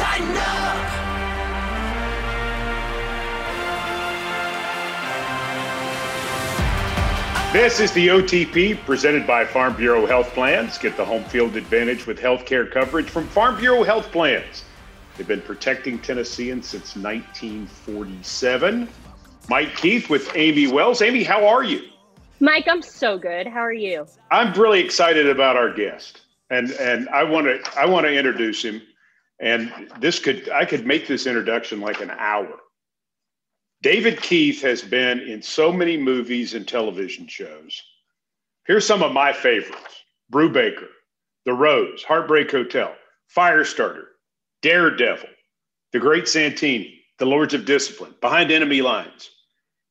tighten up. This is the OTP presented by Farm Bureau Health Plans. Get the home field advantage with health care coverage from Farm Bureau Health Plans. They've been protecting Tennesseans since 1947. Mike Keith with Amie Wells. Amie, how are you? Mike, I'm so good. How are you? I'm really excited about our guest. And and I want to I want to introduce him. And this could I could make this introduction like an hour. David Keith has been in so many movies and television shows. Here's some of my favorites Brubaker, The Rose, Heartbreak Hotel, Firestarter, Daredevil, The Great Santini, The Lords of Discipline, Behind Enemy Lines,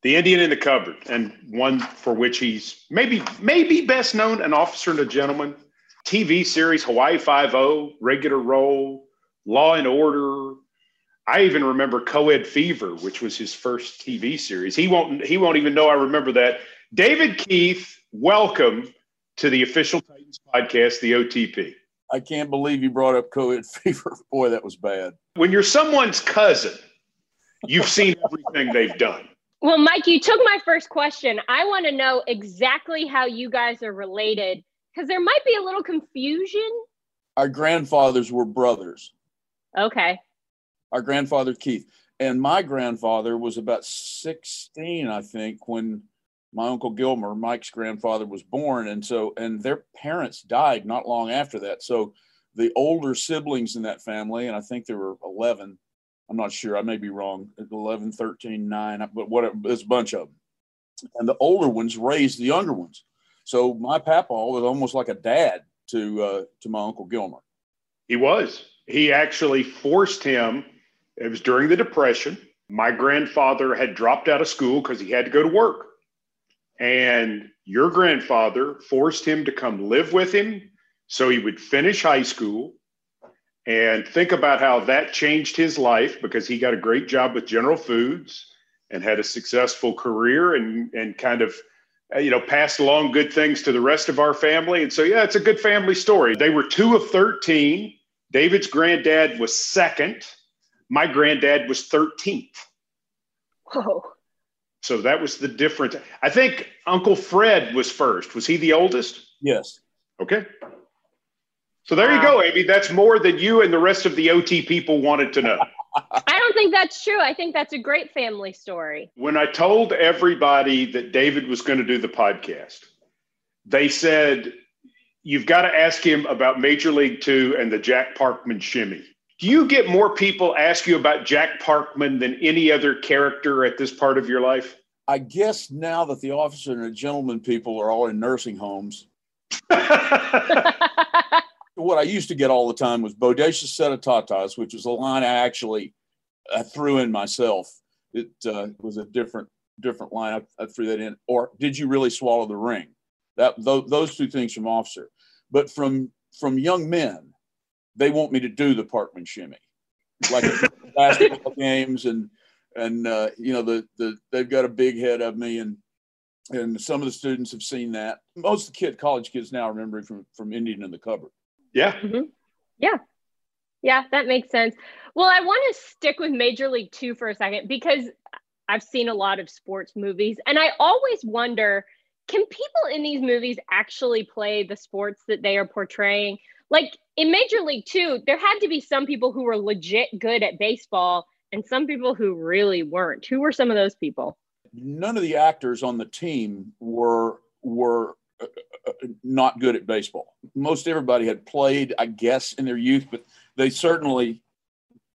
The Indian in the Cupboard, and one for which he's maybe maybe best known, An Officer and a Gentleman, TV series Hawaii Five-O, Regular Role, Law and Order, I even remember Coed Fever, which was his first TV series. He won't he won't even know I remember that. David Keith, welcome to the official Titans podcast, the OTP. I can't believe you brought up Coed Fever. Boy, that was bad. When you're someone's cousin, you've seen everything they've done. Well, Mike, you took my first question. I want to know exactly how you guys are related because there might be a little confusion. Our grandfathers were brothers. Okay our grandfather Keith. And my grandfather was about 16, I think, when my uncle Gilmer, Mike's grandfather, was born. And so, and their parents died not long after that. So the older siblings in that family, and I think there were 11, I'm not sure, I may be wrong, 11, 13, 9, but what there's a bunch of them. And the older ones raised the younger ones. So my papa was almost like a dad to uh, to my uncle Gilmer. He was. He actually forced him it was during the Depression. My grandfather had dropped out of school because he had to go to work. And your grandfather forced him to come live with him so he would finish high school. And think about how that changed his life because he got a great job with General Foods and had a successful career and, and kind of uh, you know passed along good things to the rest of our family and so yeah it's a good family story they were two of 13 david's granddad was second my granddad was 13th. Whoa. So that was the difference. I think Uncle Fred was first. Was he the oldest? Yes. Okay. So there wow. you go, Amie. That's more than you and the rest of the OT people wanted to know. I don't think that's true. I think that's a great family story. When I told everybody that David was going to do the podcast, they said, You've got to ask him about Major League Two and the Jack Parkman shimmy. Do you get more people ask you about Jack Parkman than any other character at this part of your life? I guess now that the officer and the gentleman people are all in nursing homes. what I used to get all the time was bodacious set of tatas, which was a line I actually I threw in myself. It uh, was a different different line. I, I, threw that in. Or did you really swallow the ring? That th- those two things from officer, but from from young men, they want me to do the Parkman shimmy, like basketball games, and and uh, you know the the they've got a big head of me, and and some of the students have seen that. Most of the kid college kids now remember from from Indian in the cupboard. Yeah, mm-hmm. yeah, yeah, that makes sense. Well, I want to stick with Major League Two for a second because I've seen a lot of sports movies, and I always wonder can people in these movies actually play the sports that they are portraying? like in Major League Two, there had to be some people who were legit good at baseball and some people who really weren't. Who were some of those people? None of the actors on the team were were uh, uh, not good at baseball. Most everybody had played, I guess, in their youth, but they certainly,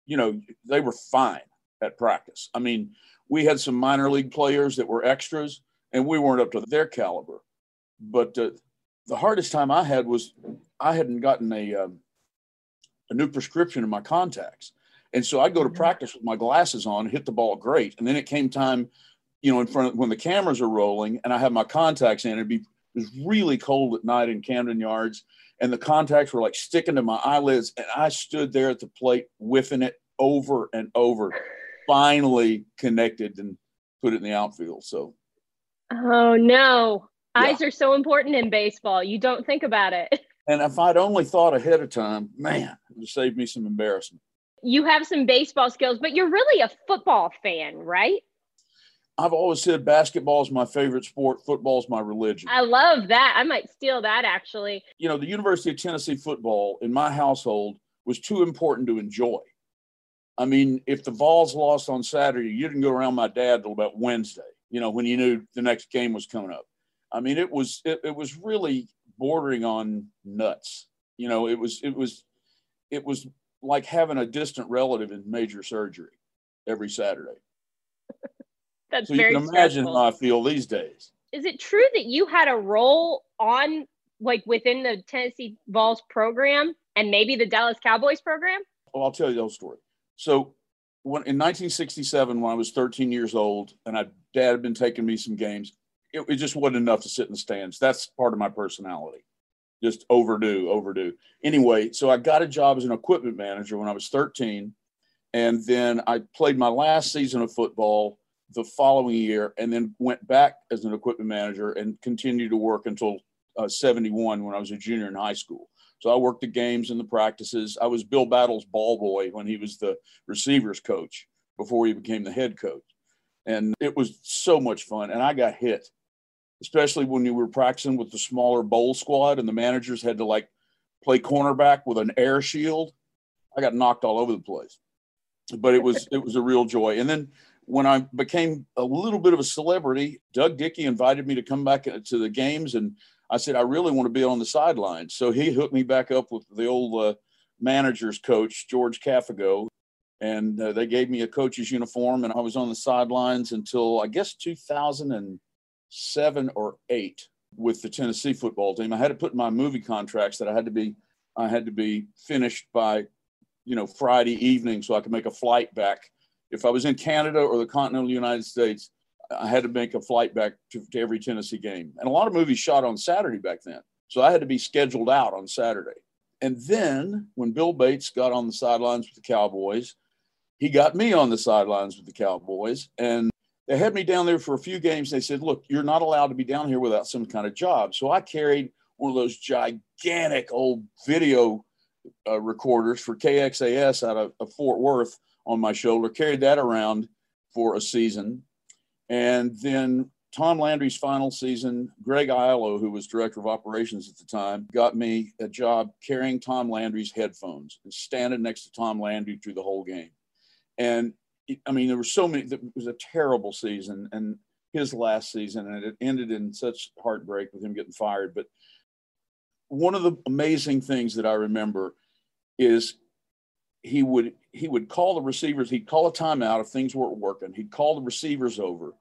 you know, they were fine at practice. I mean, we had some minor league players that were extras, and we weren't up to their caliber. But uh, the hardest time I had was I hadn't gotten a um, a new prescription in my contacts, and so I'd go to mm-hmm. practice with my glasses on, hit the ball great, and then it came time, you know, in front of when the cameras are rolling, and I have my contacts in. It'd be it was really cold at night in Camden Yards, and the contacts were like sticking to my eyelids, and I stood there at the plate whiffing it over and over. Finally connected and put it in the outfield. So. Oh no! Yeah. Eyes are so important in baseball. You don't think about it. And if I'd only thought ahead of time, man, it would save me some embarrassment. you have some baseball skills, but you're really a football fan, right? I've always said basketball is my favorite sport, football is my religion. I love that. I might steal that actually. You know, the University of Tennessee football in my household was too important to enjoy. I mean, if the Vols lost on Saturday, you didn't go around my dad till about Wednesday, you know, when you knew the next game was coming up. I mean, it was it, it was really bordering on nuts. You know, it was it was it was like having a distant relative in major surgery every Saturday. That's so you very can imagine stressful. how I feel these days. Is it true that you had a role on like within the Tennessee Vols program and maybe the Dallas Cowboys program? Well, I'll tell you the whole story. So, when in 1967, when I was 13 years old, and I dad had been taking me some games, it, it just wasn't enough to sit in the stands. That's part of my personality, just overdue, overdue. Anyway, so I got a job as an equipment manager when I was 13, and then I played my last season of football the following year, and then went back as an equipment manager and continued to work until uh, 71 when I was a junior in high school. So I worked the games and the practices. I was Bill Battle's ball boy when he was the receivers coach before he became the head coach. And it was so much fun. And I got hit, especially when you were practicing with the smaller bowl squad and the managers had to like play cornerback with an air shield. I got knocked all over the place. But it was it was a real joy. And then when I became a little bit of a celebrity, Doug Dickey invited me to come back to the games and I said, I really want to be on the sidelines. So he hooked me back up with the old uh, manager's coach, George Cafego. And uh, they gave me a coach's uniform, and I was on the sidelines until I guess 2007 or eight with the Tennessee football team. I had to put in my movie contracts that I had to be I had to be finished by, you know, Friday evening so I could make a flight back. If I was in Canada or the continental United States, I had to make a flight back to, to every Tennessee game. And a lot of movies shot on Saturday back then. So I had to be scheduled out on Saturday. And then when Bill Bates got on the sidelines with the Cowboys, he got me on the sidelines with the Cowboys. And they had me down there for a few games. They said, look, you're not allowed to be down here without some kind of job. So I carried one of those gigantic old video uh, recorders for KXAS out of, of Fort Worth on my shoulder, carried that around for a season. And then Tom Landry's final season, Greg Aiello, who was director of operations at the time, got me a job carrying Tom Landry's headphones and standing next to Tom Landry through the whole game. And I mean, there were so many, it was a terrible season and his last season, and it ended in such heartbreak with him getting fired. But one of the amazing things that I remember is he would he would call the receivers he'd call a timeout if things weren't working he'd call the receivers over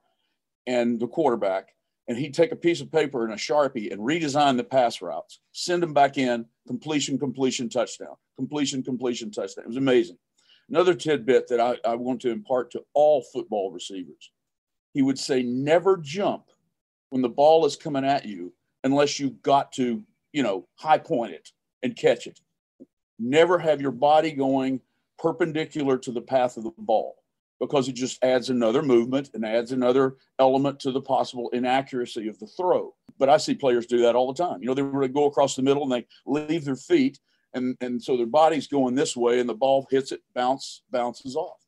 and the quarterback and he'd take a piece of paper and a sharpie and redesign the pass routes send them back in completion completion touchdown completion completion touchdown. It was amazing. Another tidbit that I, I want to impart to all football receivers. He would say never jump when the ball is coming at you unless you've got to you know high point it and catch it. Never have your body going perpendicular to the path of the ball because it just adds another movement and adds another element to the possible inaccuracy of the throw. But I see players do that all the time. You know, they really go across the middle and they leave their feet, and, and so their body's going this way, and the ball hits it, bounce, bounces off.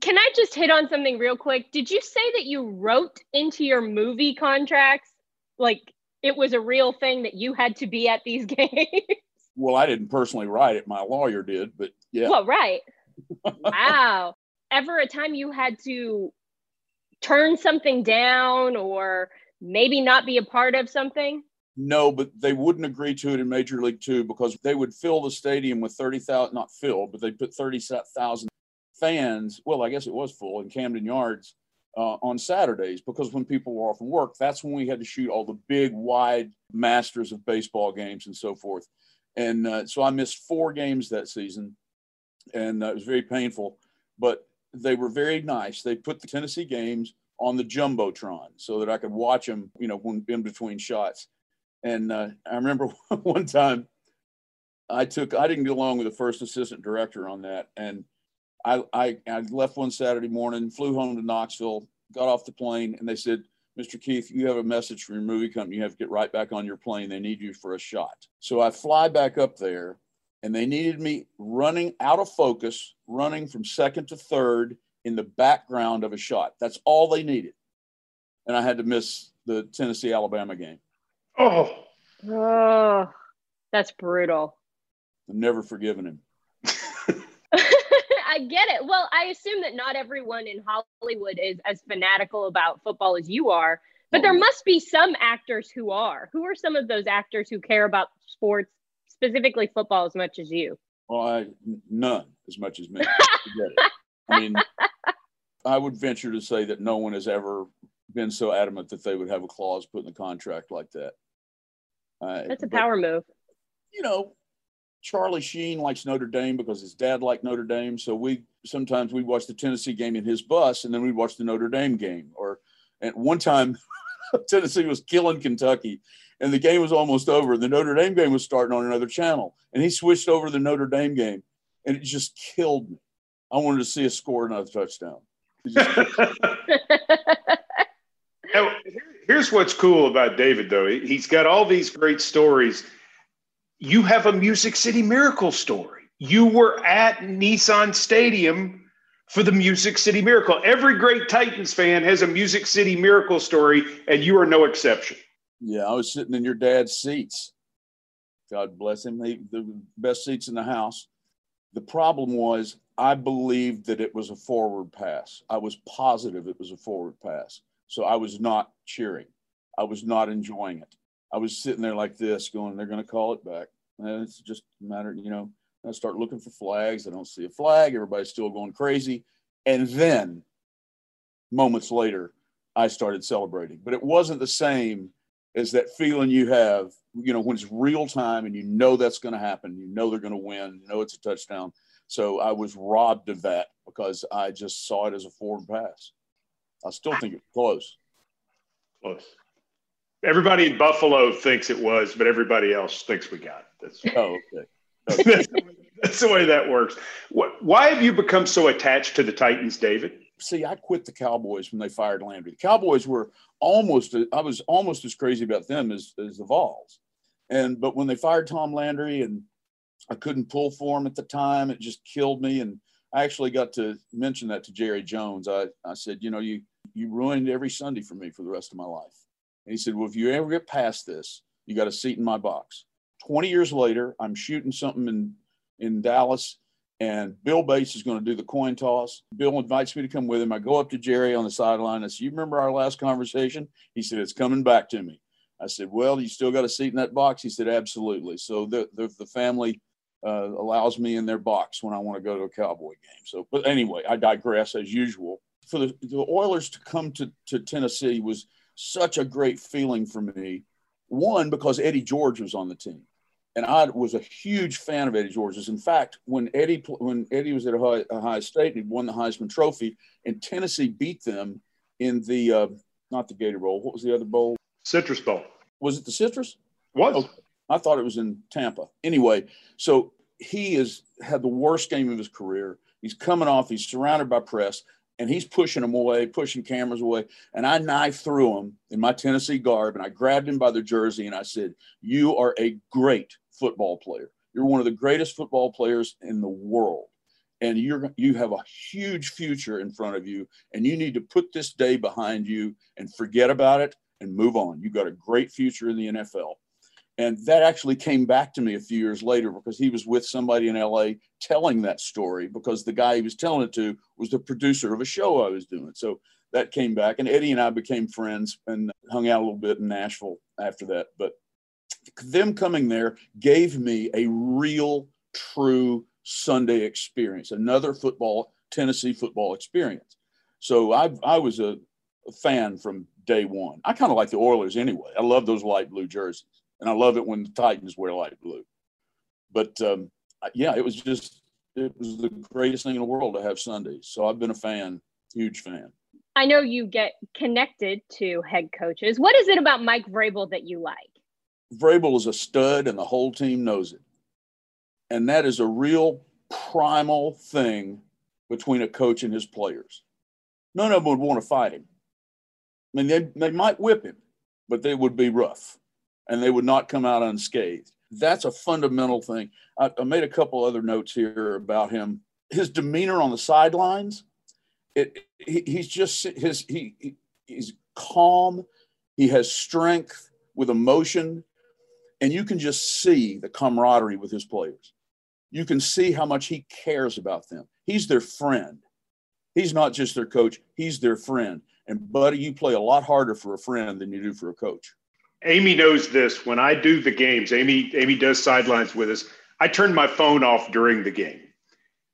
Can I just hit on something real quick? Did you say that you wrote into your movie contracts like it was a real thing that you had to be at these games? Well, I didn't personally write it. My lawyer did, but yeah. Well, right. wow. Ever a time you had to turn something down or maybe not be a part of something? No, but they wouldn't agree to it in Major League Two because they would fill the stadium with 30,000, not fill, but they put 30,000 fans. Well, I guess it was full in Camden Yards uh, on Saturdays because when people were off from work, that's when we had to shoot all the big, wide masters of baseball games and so forth. And uh, so I missed four games that season, and uh, it was very painful. But they were very nice. They put the Tennessee games on the jumbotron so that I could watch them, you know, when in between shots. And uh, I remember one time I took I didn't get along with the first assistant director on that, and I I, I left one Saturday morning, flew home to Knoxville, got off the plane, and they said Mr. Keith, you have a message from your movie company. You have to get right back on your plane. They need you for a shot. So I fly back up there and they needed me running out of focus, running from second to third in the background of a shot. That's all they needed. And I had to miss the Tennessee Alabama game. Oh, Oh, that's brutal. I've never forgiven him. I get it. Well, I assume that not everyone in Hollywood is as fanatical about football as you are, but oh, there must be some actors who are. Who are some of those actors who care about sports, specifically football, as much as you? Well, I, none as much as me. I mean, I would venture to say that no one has ever been so adamant that they would have a clause put in the contract like that. Uh, That's a but, power move. You know, Charlie Sheen likes Notre Dame because his dad liked Notre Dame. So we sometimes we watch the Tennessee game in his bus, and then we watch the Notre Dame game. Or at one time, Tennessee was killing Kentucky, and the game was almost over. The Notre Dame game was starting on another channel, and he switched over to the Notre Dame game, and it just killed me. I wanted to see a score another touchdown. Now, here's what's cool about David, though. He's got all these great stories. You have a Music City Miracle story. You were at Nissan Stadium for the Music City Miracle. Every great Titans fan has a Music City Miracle story, and you are no exception. Yeah, I was sitting in your dad's seats. God bless him. He, the best seats in the house. The problem was, I believed that it was a forward pass. I was positive it was a forward pass. So I was not cheering. I was not enjoying it. I was sitting there like this, going, they're going to call it back. And it's just a matter, you know, I start looking for flags. I don't see a flag. Everybody's still going crazy. And then moments later, I started celebrating. But it wasn't the same as that feeling you have, you know, when it's real time and you know that's going to happen. You know they're going to win. You know it's a touchdown. So I was robbed of that because I just saw it as a forward pass. I still think it's close. Close. Everybody in Buffalo thinks it was, but everybody else thinks we got it. That's, Oh, okay. that's, that's the way that works. What, why have you become so attached to the Titans, David? See, I quit the Cowboys when they fired Landry. The Cowboys were almost, I was almost as crazy about them as, as the Vols. And, but when they fired Tom Landry and I couldn't pull for him at the time, it just killed me. And I actually got to mention that to Jerry Jones. I, I said, you know, you, you ruined every Sunday for me for the rest of my life. And he said, well, if you ever get past this, you got a seat in my box. 20 years later, I'm shooting something in, in Dallas and Bill Bates is going to do the coin toss. Bill invites me to come with him. I go up to Jerry on the sideline. I said, You remember our last conversation? He said, It's coming back to me. I said, Well, you still got a seat in that box? He said, Absolutely. So the, the, the family uh, allows me in their box when I want to go to a Cowboy game. So, but anyway, I digress as usual. For the, the Oilers to come to, to Tennessee was such a great feeling for me. One, because Eddie George was on the team and I was a huge fan of Eddie George's. In fact, when Eddie when Eddie was at Ohio, Ohio State, he won the Heisman Trophy, and Tennessee beat them in the uh, not the Gator Bowl. What was the other bowl? Citrus Bowl. Was it the Citrus? Was. I thought it was in Tampa. Anyway, so he has had the worst game of his career. He's coming off. He's surrounded by press, and he's pushing them away, pushing cameras away. And I knifed through him in my Tennessee garb, and I grabbed him by the jersey, and I said, "You are a great football player. You're one of the greatest football players in the world. And you're you have a huge future in front of you. And you need to put this day behind you and forget about it and move on. You've got a great future in the NFL. And that actually came back to me a few years later because he was with somebody in LA telling that story because the guy he was telling it to was the producer of a show I was doing. So that came back. And Eddie and I became friends and hung out a little bit in Nashville after that. But them coming there gave me a real, true Sunday experience, another football, Tennessee football experience. So I, I was a, a fan from day one. I kind of like the Oilers anyway. I love those light blue jerseys, and I love it when the Titans wear light blue. But um, yeah, it was just it was the greatest thing in the world to have Sundays. So I've been a fan, huge fan. I know you get connected to head coaches. What is it about Mike Vrabel that you like? Vrabel is a stud, and the whole team knows it. And that is a real primal thing between a coach and his players. None of them would want to fight him. I mean, they, they might whip him, but they would be rough and they would not come out unscathed. that's a fundamental thing. I, I made a couple other notes here about him. His demeanor on the sidelines, it, he, he's just his he he's calm. He has strength with emotion, and you can just see the camaraderie with his players. You can see how much he cares about them. He's their friend. He's not just their coach, he's their friend. And, buddy, you play a lot harder for a friend than you do for a coach. Amie knows this. When I do the games, Amie, Amie does sidelines with us. I turn my phone off during the game.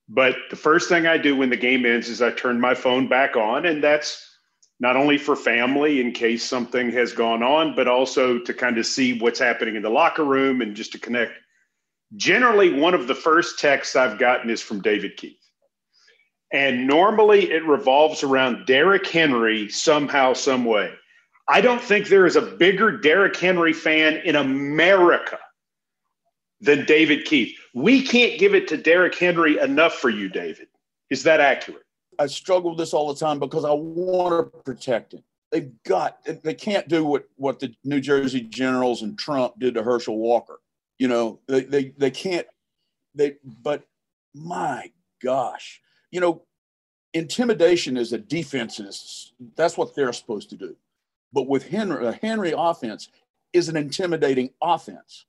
But the first thing I do when the game ends is I turn my phone back on. And that's not only for family in case something has gone on, but also to kind of see what's happening in the locker room and just to connect. Generally, one of the first texts I've gotten is from David Keith. And normally it revolves around Derrick Henry somehow, some way. I don't think there is a bigger Derrick Henry fan in America than David Keith. We can't give it to Derrick Henry enough for you, David. Is that accurate? I struggle with this all the time because I want to protect him. They've got they can't do what what the New Jersey Generals and Trump did to Herschel Walker. You know, they they, they can't they but my gosh, you know, intimidation is a defense is that's what they're supposed to do. But with Henry, a Henry offense is an intimidating offense.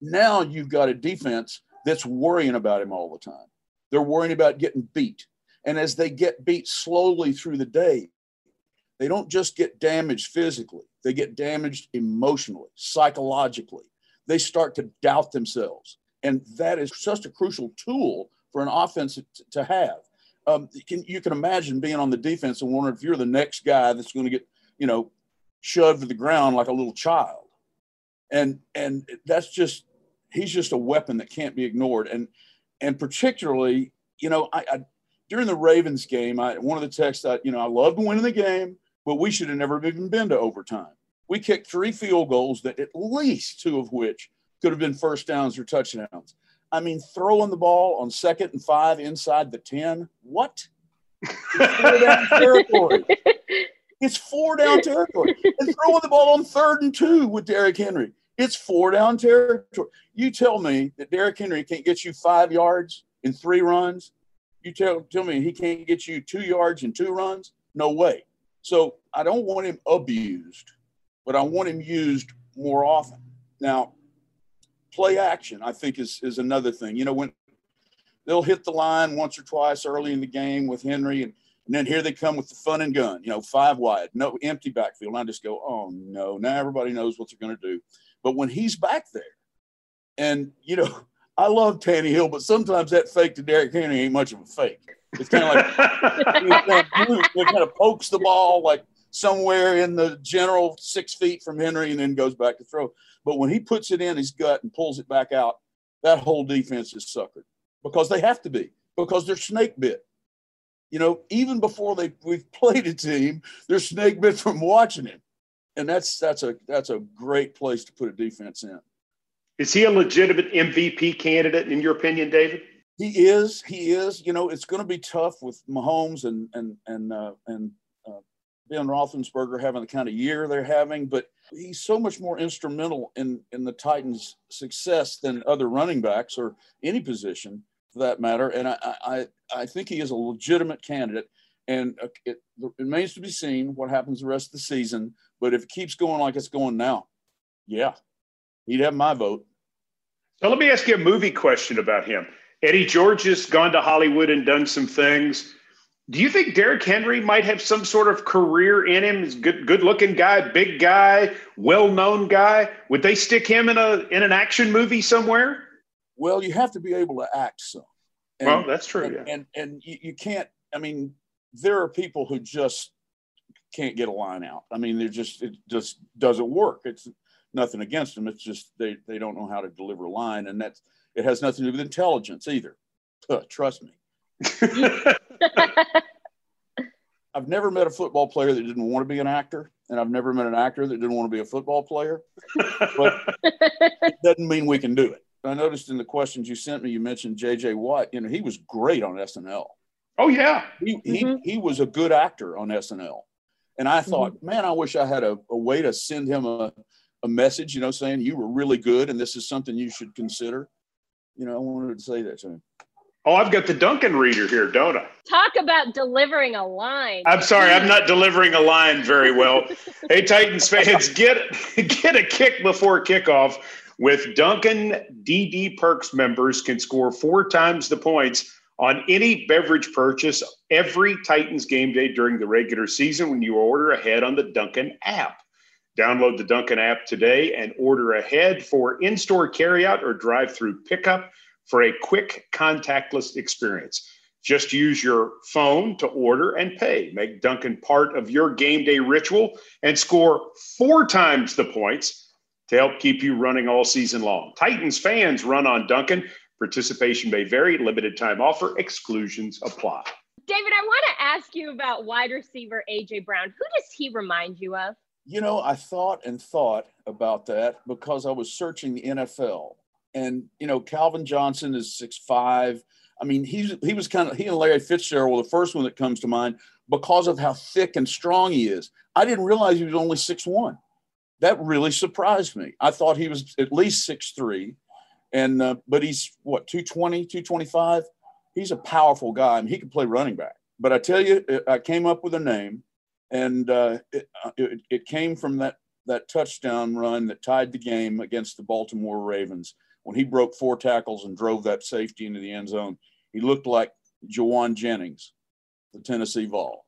Now you've got a defense that's worrying about him all the time. They're worrying about getting beat. And as they get beat slowly through the day, they don't just get damaged physically, they get damaged emotionally, psychologically. They start to doubt themselves. And that is such a crucial tool for an offense to have. Um, can, you can imagine being on the defense and wondering if you're the next guy that's going to get, you know, shoved to the ground like a little child. And and that's just he's just a weapon that can't be ignored. And and particularly, you know, I, I during the Ravens game, I, one of the texts that, you know, I loved winning the game, but we should have never even been to overtime. We kicked three field goals that at least two of which could have been first downs or touchdowns. I mean, throwing the ball on second and five inside the 10. What? It's four down territory. It's four down territory. and throwing the ball on third and two with Derrick Henry. It's four down territory. You tell me that Derrick Henry can't get you five yards in three runs you tell tell me he can't get you two yards and two runs? No way. So I don't want him abused, but I want him used more often. Now, play action, I think, is is another thing. You know, when they'll hit the line once or twice early in the game with Henry, and, and then here they come with the fun and gun, you know, five wide, no empty backfield. And I just go, oh no, now everybody knows what they're going to do. But when he's back there, and you know, I love Tannehill, but sometimes that fake to Derrick Henry ain't much of a fake. It's kind of like it kind of pokes the ball like somewhere in the general six feet from Henry and then goes back to throw. But when he puts it in his gut and pulls it back out, that whole defense is suckered because they have to be because they're snake bit. You know, even before they we've played a team, they're snake bit from watching him, and that's that's a that's a great place to put a defense in. Is he a legitimate MVP candidate in your opinion, David? He is. He is. You know, it's going to be tough with Mahomes and and and uh, and uh, Ben Roethlisberger having the kind of year they're having, but he's so much more instrumental in in the Titans' success than other running backs or any position for that matter. And I I I think he is a legitimate candidate. And uh, it remains to be seen what happens the rest of the season. But if it keeps going like it's going now, yeah, he'd have my vote. So let me ask you a movie question about him. Eddie George has gone to Hollywood and done some things. Do you think Derrick Henry might have some sort of career in him? He's good, good-looking guy, big guy, well-known guy. Would they stick him in a in an action movie somewhere? Well, you have to be able to act some. And, well, that's true. And yeah. and, and you, you can't. I mean, there are people who just can't get a line out. I mean, they're just it just doesn't work. It's nothing against them. It's just they they don't know how to deliver a line, and that's it has nothing to do with intelligence either. Trust me. I've never met a football player that didn't want to be an actor, and I've never met an actor that didn't want to be a football player. But it doesn't mean we can do it. I noticed in the questions you sent me, you mentioned J.J. Watt. You know, he was great on SNL. Oh yeah, he mm-hmm. he, he was a good actor on SNL, and I thought, mm-hmm. man, I wish I had a, a way to send him a a message, you know, saying you were really good and this is something you should consider. You know, I wanted to say that to him. Oh, I've got the Dunkin' reader here, don't I? Talk about delivering a line. I'm sorry, I'm not delivering a line very well. hey, Titans fans, get get a kick before kickoff with Dunkin'. DD Perks members can score four times the points on any beverage purchase every Titans game day during the regular season when you order ahead on the Dunkin' app. Download the Dunkin' app today and order ahead for in store carryout or drive through pickup for a quick contactless experience. Just use your phone to order and pay. Make Dunkin' part of your game day ritual and score four times the points to help keep you running all season long. Titans fans run on Dunkin'. Participation may vary, limited time offer, exclusions apply. David, I want to ask you about wide receiver AJ Brown. Who does he remind you of? You know, I thought and thought about that because I was searching the NFL. And, you know, Calvin Johnson is six five. I mean, he's he was kind of he and Larry Fitzgerald were the first one that comes to mind because of how thick and strong he is. I didn't realize he was only six one. That really surprised me. I thought he was at least six three, and uh, but he's what 220, 225. He's a powerful guy. I mean, he can play running back. But I tell you, I came up with a name and uh, it, uh, it, it, came from that that touchdown run that tied the game against the Baltimore Ravens when he broke four tackles and drove that safety into the end zone. He looked like Jauan Jennings, the Tennessee Vol.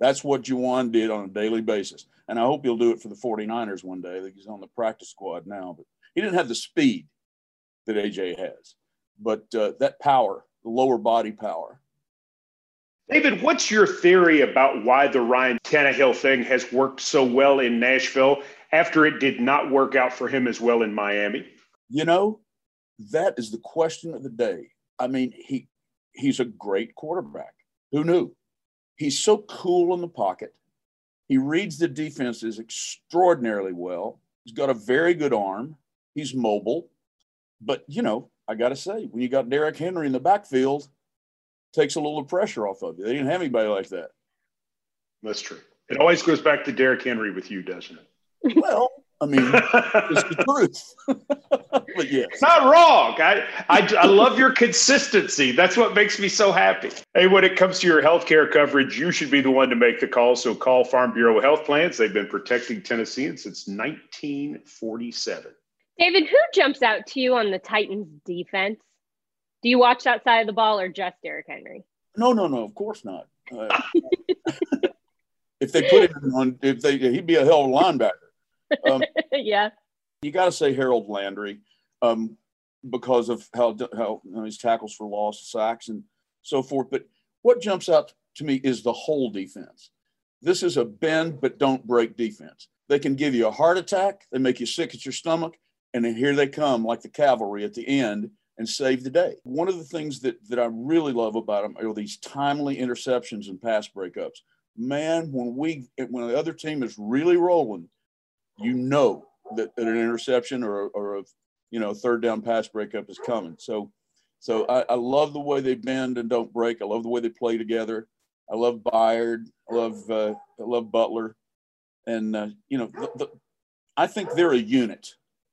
That's what Jauan did on a daily basis. And I hope he'll do it for the 49ers one day. He's on the practice squad now, but he didn't have the speed that AJ has. But uh, that power, the lower body power, David, what's your theory about why the Ryan Tannehill thing has worked so well in Nashville after it did not work out for him as well in Miami? You know, that is the question of the day. I mean, he he's a great quarterback. Who knew? He's so cool in the pocket. He reads the defenses extraordinarily well. He's got a very good arm. He's mobile. But, you know, I got to say, when you got Derrick Henry in the backfield, takes a little pressure off of you. They didn't have anybody like that. That's true. It always goes back to Derrick Henry with you, doesn't it? Well, I mean, it's the truth. but yeah, it's not wrong. I, I I love your consistency. That's what makes me so happy. Hey, when it comes to your health care coverage, you should be the one to make the call. So call Farm Bureau Health Plans. They've been protecting Tennesseans since 1947. David, who jumps out to you on the Titans defense? Do you watch that side of the ball or just Derrick Henry? No, no, no. Of course not. Uh, if they put him on, if they, he'd be a hell of a linebacker. Um, yeah. You got to say Harold Landry um, because of how how you know, his tackles for loss, sacks, and so forth. But what jumps out to me is the whole defense. This is a bend but don't break defense. They can give you a heart attack. They make you sick at your stomach, and then here they come like the cavalry at the end and save the day. One of the things that, that I really love about them are these timely interceptions and pass breakups. Man, when we when the other team is really rolling, you know that, that an interception or, or a you know third down pass breakup is coming. So so I, I love the way they bend and don't break. I love the way they play together. I love Byard. I love uh, I love Butler, and uh, you know the, the, I think they're a unit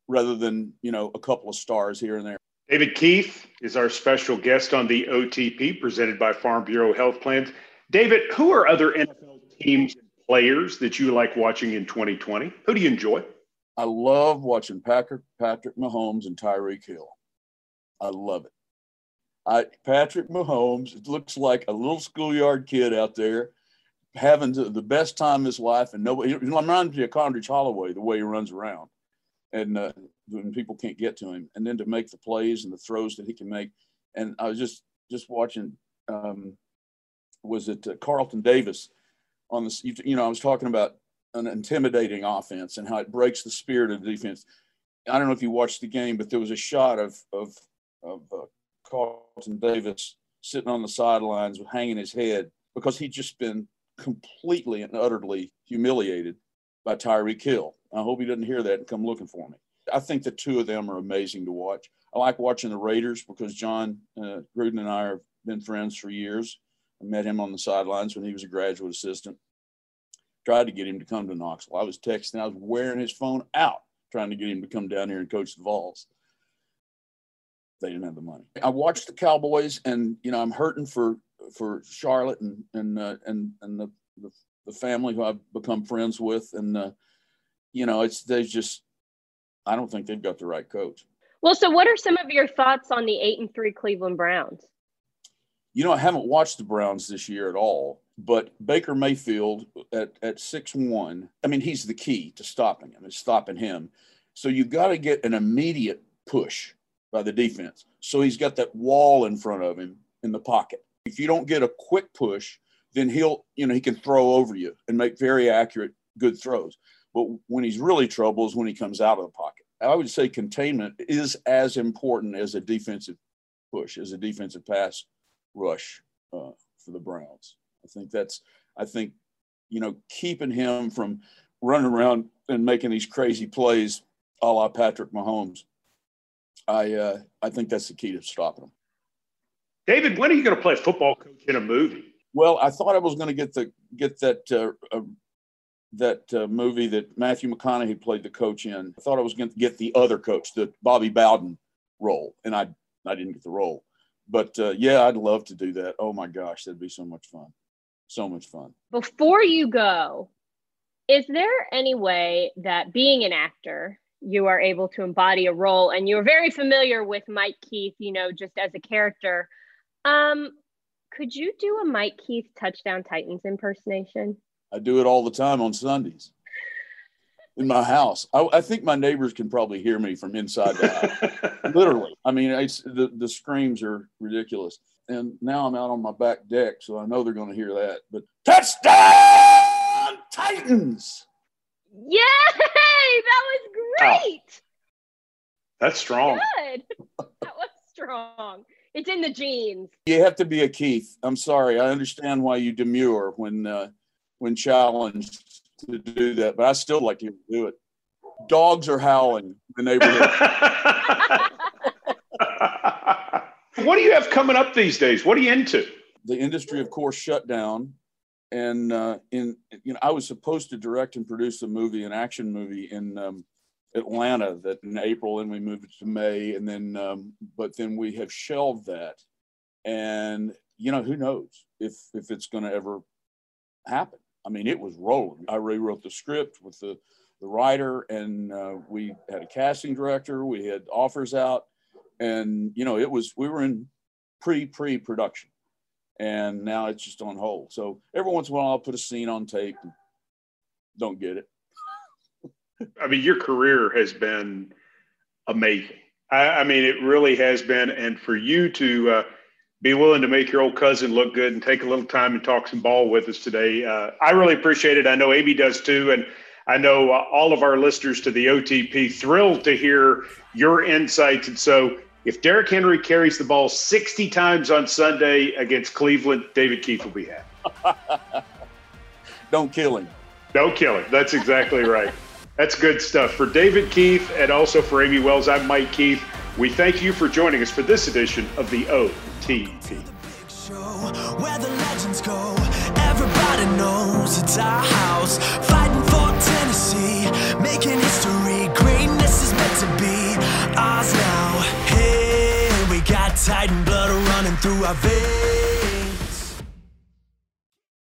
rather than you know a couple of stars here and there. David Keith is our special guest on the OTP presented by Farm Bureau Health Plans. David, who are other NFL teams and players that you like watching in 2020? Who do you enjoy? I love watching Packer, Patrick Mahomes and Tyreek Hill. I love it. I, Patrick Mahomes it looks like a little schoolyard kid out there having the best time of his life, and nobody. He reminds me of Condredge Holloway the way he runs around, and uh, when people can't get to him, and then to make the plays and the throws that he can make. And I was just just watching. Um, was it uh, Carlton Davis on this? You know, I was talking about an intimidating offense and how it breaks the spirit of the defense. I don't know if you watched the game, but there was a shot of of of uh, Carlton Davis sitting on the sidelines hanging his head because he'd just been completely and utterly humiliated by Tyreek Hill. I hope he doesn't hear that and come looking for me. I think the two of them are amazing to watch. I like watching the Raiders because John uh, Gruden and I have been friends for years. I met him on the sidelines when he was a graduate assistant. tried to get him to come to Knoxville. I was texting, I was wearing his phone out trying to get him to come down here and coach the Vols. They didn't have the money. I watched the Cowboys, and you know I'm hurting for for Charlotte and and uh, and and the, the, the family who I've become friends with, and uh, you know it's they just I don't think they've got the right coach. Well, so what are some of your thoughts on the eight and three Cleveland Browns? You know, I haven't watched the Browns this year at all, but Baker Mayfield at, at six one, I mean, he's the key to stopping him, is stopping him. So you've got to get an immediate push by the defense. So he's got that wall in front of him in the pocket. If you don't get a quick push, then he'll, you know, he can throw over you and make very accurate, good throws. But when he's really trouble is when he comes out of the pocket. I would say containment is as important as a defensive push, as a defensive pass rush uh, for the Browns. I think that's, I think, you know, keeping him from running around and making these crazy plays a la Patrick Mahomes. I, uh, I think that's the key to stopping him. David, when are you going to play football coach in a movie? Well, I thought I was going to get the get that uh, uh, that uh, movie that Matthew McConaughey played the coach in. I thought I was going to get the other coach, the Bobby Bowden role, and I I didn't get the role. But uh, yeah, I'd love to do that. Oh my gosh, that'd be so much fun. So much fun. Before you go, is there any way that being an actor, you are able to embody a role and you're very familiar with Mike Keith, you know, just as a character. Um, could you do a Mike Keith touchdown Titans impersonation? I do it all the time on Sundays in my house. I, I think my neighbors can probably hear me from inside the house. Literally. I mean, the, the screams are ridiculous. And now I'm out on my back deck, so I know they're going to hear that. But touchdown Titans! Yay! That was great. Oh, that's strong. Good. That was strong. It's in the genes. You have to be a Keith. I'm sorry. I understand why you demur when uh, when challenged to do that, but I still like to do it. Dogs are howling in the neighborhood. what do you have coming up these days? What are you into? The industry, of course, shut down, and uh, in you know, I was supposed to direct and produce a movie, an action movie in um, Atlanta, that in April, and we moved it to May, and then um, but then we have shelved that, and you know, who knows if if it's going to ever happen. I mean, it was rolling. I rewrote the script with the, the writer, and uh, we had a casting director. We had offers out, and you know, it was we were in pre pre production, and now it's just on hold. So every once in a while, I'll put a scene on tape. don't get it. I mean, your career has been amazing. I, I, mean, it really has been, and for you to uh, be willing to make your old cousin look good and take a little time and talk some ball with us today. Uh, I really appreciate it. I know Amie does too. And I know uh, all of our listeners to the OTP thrilled to hear your insights. And so if Derrick Henry carries the ball 60 times on Sunday against Cleveland, David Keith will be happy. Don't kill him. Don't kill him. That's exactly right. That's good stuff. For David Keith and also for Amie Wells, I'm Mike Keith. We thank you for joining us for this edition of the OTP. Where the legends go, everybody knows it's our house. Fighting for Tennessee, making history. Greatness is meant to be ours now. Hey, we got Titan blood running through our veins.